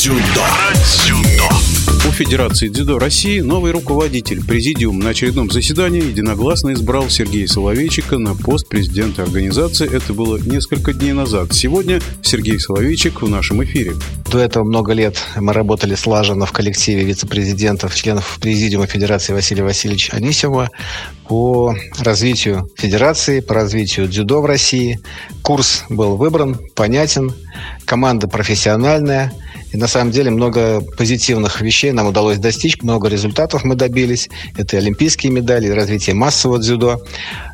дзюдо. Про дзюдо. У Федерации дзюдо России новый руководитель. Президиум на очередном заседании единогласно избрал Сергея Соловейчика на пост президента организации. Это было несколько дней назад. Сегодня Сергей Соловейчик в нашем эфире. До этого много лет мы работали слаженно в коллективе вице-президентов, членов Президиума Федерации Василия Васильевича Анисимова по развитию Федерации, по развитию дзюдо в России. Курс был выбран, понятен, команда профессиональная – и на самом деле много позитивных вещей нам удалось достичь, много результатов мы добились. Это и олимпийские медали, и развитие массового дзюдо.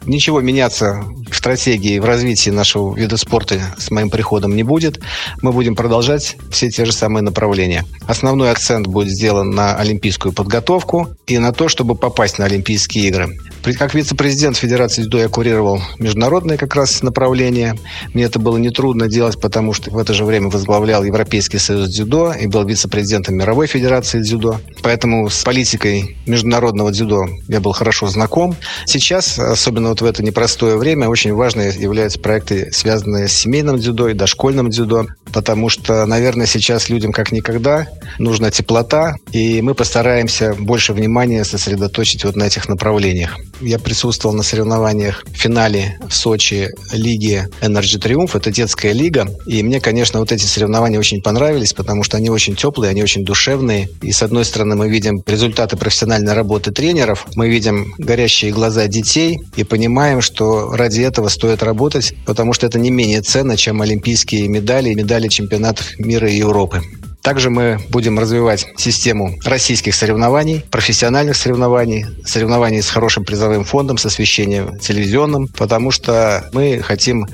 Ничего меняться в стратегии, в развитии нашего вида спорта с моим приходом не будет. Мы будем продолжать все те же самые направления. Основной акцент будет сделан на олимпийскую подготовку и на то, чтобы попасть на Олимпийские игры. Как вице-президент Федерации дзюдо я курировал международные как раз направления. Мне это было нетрудно делать, потому что в это же время возглавлял Европейский союз дзюдо и был вице-президентом Мировой Федерации дзюдо. Поэтому с политикой международного дзюдо я был хорошо знаком. Сейчас, особенно вот в это непростое время, очень важны являются проекты, связанные с семейным дзюдо и дошкольным дзюдо, потому что, наверное, сейчас людям как никогда нужна теплота, и мы постараемся больше внимания сосредоточить вот на этих направлениях. Я присутствовал на соревнованиях в финале в Сочи лиги Energy Triumph. Это детская лига. И мне, конечно, вот эти соревнования очень понравились, потому что они очень теплые, они очень душевные. И, с одной стороны, мы видим результаты профессиональной работы тренеров, мы видим горящие глаза детей и понимаем, что ради этого стоит работать, потому что это не менее ценно, чем олимпийские медали и медали чемпионатов мира и Европы. Также мы будем развивать систему российских соревнований, профессиональных соревнований, соревнований с хорошим призовым фондом, с освещением телевизионным, потому что мы хотим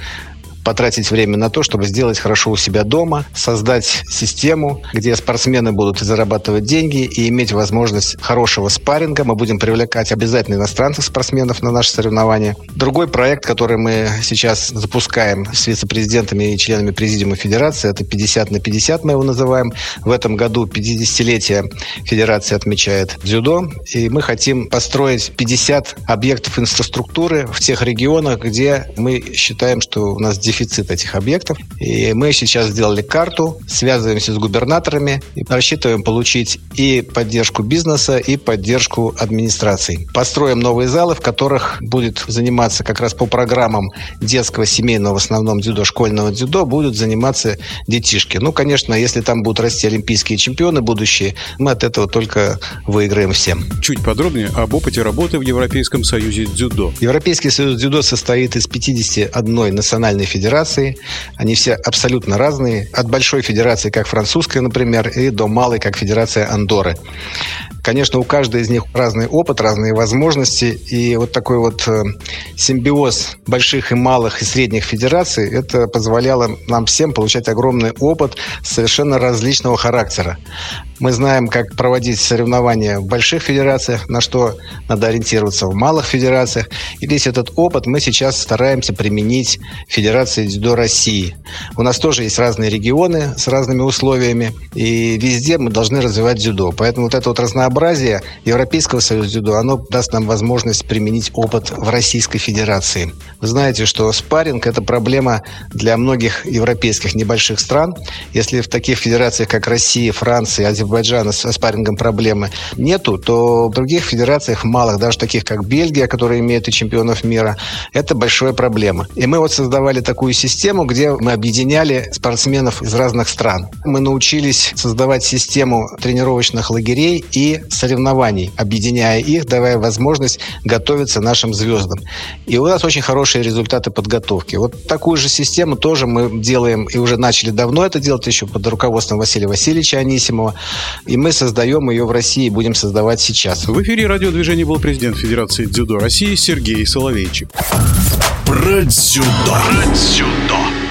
потратить время на то, чтобы сделать хорошо у себя дома, создать систему, где спортсмены будут зарабатывать деньги и иметь возможность хорошего спарринга. Мы будем привлекать обязательно иностранцев спортсменов на наши соревнования. Другой проект, который мы сейчас запускаем с вице-президентами и членами Президиума Федерации, это 50 на 50 мы его называем. В этом году 50-летие Федерации отмечает дзюдо, и мы хотим построить 50 объектов инфраструктуры в тех регионах, где мы считаем, что у нас дефицит этих объектов. И мы сейчас сделали карту, связываемся с губернаторами и рассчитываем получить и поддержку бизнеса, и поддержку администрации. Построим новые залы, в которых будет заниматься как раз по программам детского, семейного, в основном дзюдо, школьного дзюдо, будут заниматься детишки. Ну, конечно, если там будут расти олимпийские чемпионы будущие, мы от этого только выиграем всем. Чуть подробнее об опыте работы в Европейском союзе дзюдо. Европейский союз дзюдо состоит из 51 национальной федерации федерации. Они все абсолютно разные. От большой федерации, как французская, например, и до малой, как федерация Андоры. Конечно, у каждой из них разный опыт, разные возможности, и вот такой вот э, симбиоз больших и малых и средних федераций, это позволяло нам всем получать огромный опыт совершенно различного характера. Мы знаем, как проводить соревнования в больших федерациях, на что надо ориентироваться в малых федерациях. И весь этот опыт мы сейчас стараемся применить в Федерации дзюдо России. У нас тоже есть разные регионы с разными условиями, и везде мы должны развивать дзюдо. Поэтому вот это вот разнообразие Европейского союза дзюдо, оно даст нам возможность применить опыт в Российской Федерации. Вы знаете, что спарринг – это проблема для многих европейских небольших стран. Если в таких федерациях, как Россия, Франция, Азербайджан, Азербайджана с спаррингом проблемы нету, то в других федерациях малых, даже таких как Бельгия, которая имеет и чемпионов мира, это большая проблема. И мы вот создавали такую систему, где мы объединяли спортсменов из разных стран. Мы научились создавать систему тренировочных лагерей и соревнований, объединяя их, давая возможность готовиться нашим звездам. И у нас очень хорошие результаты подготовки. Вот такую же систему тоже мы делаем и уже начали давно это делать, еще под руководством Василия Васильевича Анисимова. И мы создаем ее в России, будем создавать сейчас. В эфире радиодвижения был президент Федерации дзюдо России Сергей Соловейчик. Про дзюдо. Про дзюдо.